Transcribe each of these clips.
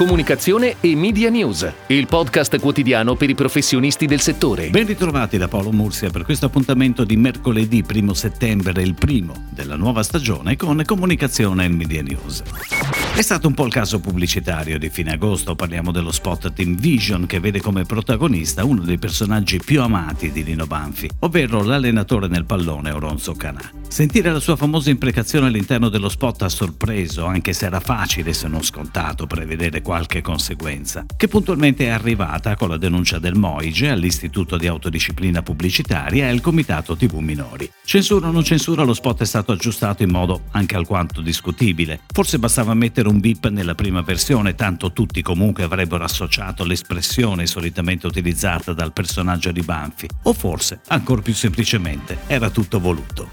Comunicazione e Media News, il podcast quotidiano per i professionisti del settore. Ben ritrovati da Paolo Mursia per questo appuntamento di mercoledì 1 settembre, il primo della nuova stagione con Comunicazione e Media News. È stato un po' il caso pubblicitario di fine agosto, parliamo dello spot Team Vision che vede come protagonista uno dei personaggi più amati di Lino Banfi, ovvero l'allenatore nel pallone Oronzo Canà. Sentire la sua famosa imprecazione all'interno dello spot ha sorpreso, anche se era facile se non scontato prevedere qualche conseguenza, che puntualmente è arrivata con la denuncia del Moige all'Istituto di Autodisciplina Pubblicitaria e al Comitato TV Minori. Censura o non censura, lo spot è stato aggiustato in modo anche alquanto discutibile. Forse bastava mettere un bip nella prima versione, tanto tutti comunque avrebbero associato l'espressione solitamente utilizzata dal personaggio di Banfi, o forse, ancora più semplicemente, era tutto voluto.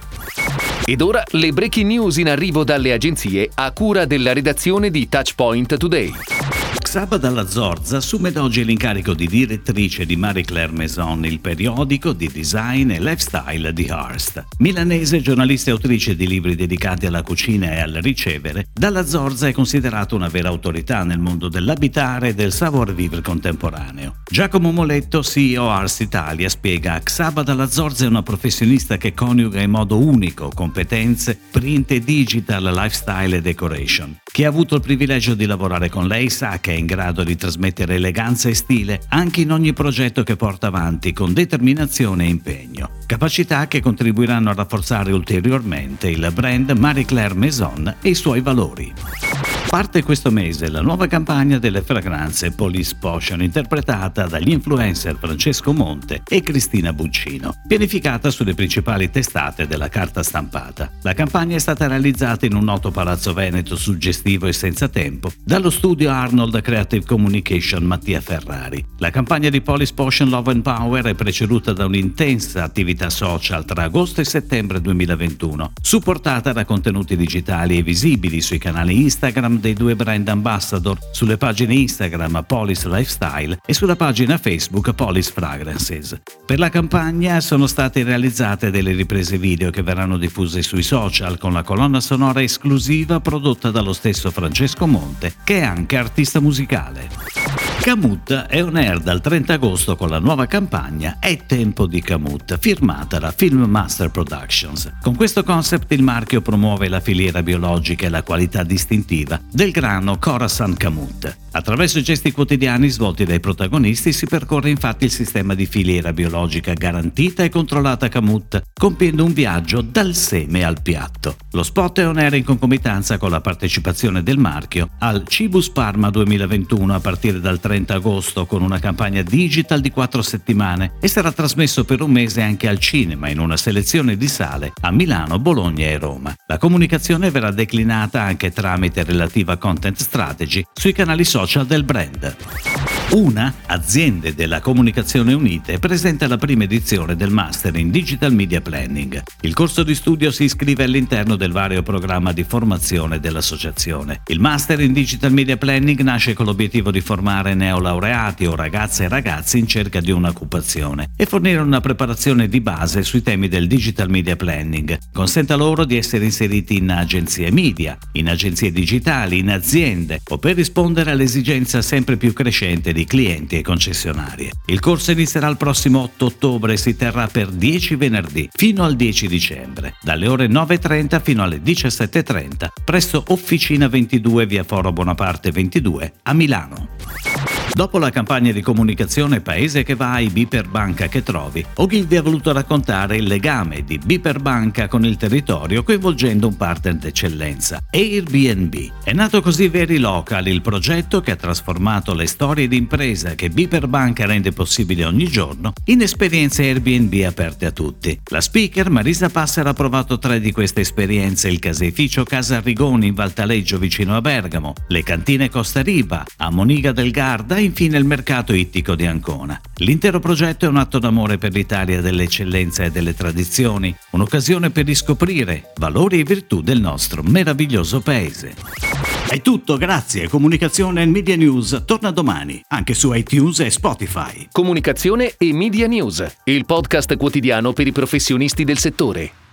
Ed ora le breaking news in arrivo dalle agenzie a cura della redazione di Touchpoint Today. Xaba dalla Zorza assume da oggi l'incarico di direttrice di Marie Claire Maison, il periodico di design e lifestyle di Hearst. Milanese, giornalista e autrice di libri dedicati alla cucina e al ricevere, Dalla Zorza è considerata una vera autorità nel mondo dell'abitare e del savoir-vivre contemporaneo. Giacomo Moletto, CEO Hearst Italia, spiega Xaba dalla Zorza è una professionista che coniuga in modo unico competenze, print e digital, lifestyle e decoration. Chi ha avuto il privilegio di lavorare con lei sa che in grado di trasmettere eleganza e stile anche in ogni progetto che porta avanti con determinazione e impegno. Capacità che contribuiranno a rafforzare ulteriormente il brand Marie Claire Maison e i suoi valori. Parte questo mese la nuova campagna delle fragranze Police Potion interpretata dagli influencer Francesco Monte e Cristina Buccino, pianificata sulle principali testate della carta stampata. La campagna è stata realizzata in un noto palazzo veneto suggestivo e senza tempo dallo studio Arnold Creative Communication Mattia Ferrari. La campagna di Police Potion Love and Power è preceduta da un'intensa attività social tra agosto e settembre 2021, supportata da contenuti digitali e visibili sui canali Instagram dei due brand ambassador sulle pagine Instagram Polis Lifestyle e sulla pagina Facebook Polis Fragrances. Per la campagna sono state realizzate delle riprese video che verranno diffuse sui social con la colonna sonora esclusiva prodotta dallo stesso Francesco Monte, che è anche artista musicale. Camut è on air dal 30 agosto con la nuova campagna È tempo di Camut, firmata da Film Master Productions. Con questo concept il marchio promuove la filiera biologica e la qualità distintiva del grano Khorasan Camut. Attraverso i gesti quotidiani svolti dai protagonisti si percorre infatti il sistema di filiera biologica garantita e controllata Camut, compiendo un viaggio dal seme al piatto. Lo spot è on air in concomitanza con la partecipazione del marchio al Cibus Parma 2021 a partire dal 30 agosto con una campagna digital di 4 settimane e sarà trasmesso per un mese anche al cinema in una selezione di sale a Milano, Bologna e Roma. La comunicazione verrà declinata anche tramite relativa content strategy sui canali social del brand. Una, Aziende della Comunicazione Unite, presenta la prima edizione del Master in Digital Media Planning. Il corso di studio si iscrive all'interno del vario programma di formazione dell'associazione. Il Master in Digital Media Planning nasce con l'obiettivo di formare neolaureati o ragazze e ragazzi in cerca di un'occupazione e fornire una preparazione di base sui temi del Digital Media Planning. Consente loro di essere inseriti in agenzie media, in agenzie digitali, in aziende o per rispondere all'esigenza sempre più crescente di clienti e concessionarie. Il corso inizierà il prossimo 8 ottobre e si terrà per 10 venerdì fino al 10 dicembre, dalle ore 9.30 fino alle 17.30, presso Officina 22 via Foro Bonaparte 22 a Milano. Dopo la campagna di comunicazione Paese che vai, Biper Banca che trovi, Ogilvy ha voluto raccontare il legame di Biper Banca con il territorio coinvolgendo un partner d'eccellenza, Airbnb. È nato così Very Local, il progetto che ha trasformato le storie d'impresa che Biper Banca rende possibile ogni giorno in esperienze Airbnb aperte a tutti. La speaker Marisa Passer ha provato tre di queste esperienze, il caseificio Casa Rigoni in Valtaleggio vicino a Bergamo, le cantine Costa Riva, a Moniga del Garda infine il mercato ittico di Ancona. L'intero progetto è un atto d'amore per l'Italia dell'eccellenza e delle tradizioni, un'occasione per riscoprire valori e virtù del nostro meraviglioso paese. È tutto, grazie. Comunicazione e Media News torna domani, anche su iTunes e Spotify. Comunicazione e Media News, il podcast quotidiano per i professionisti del settore.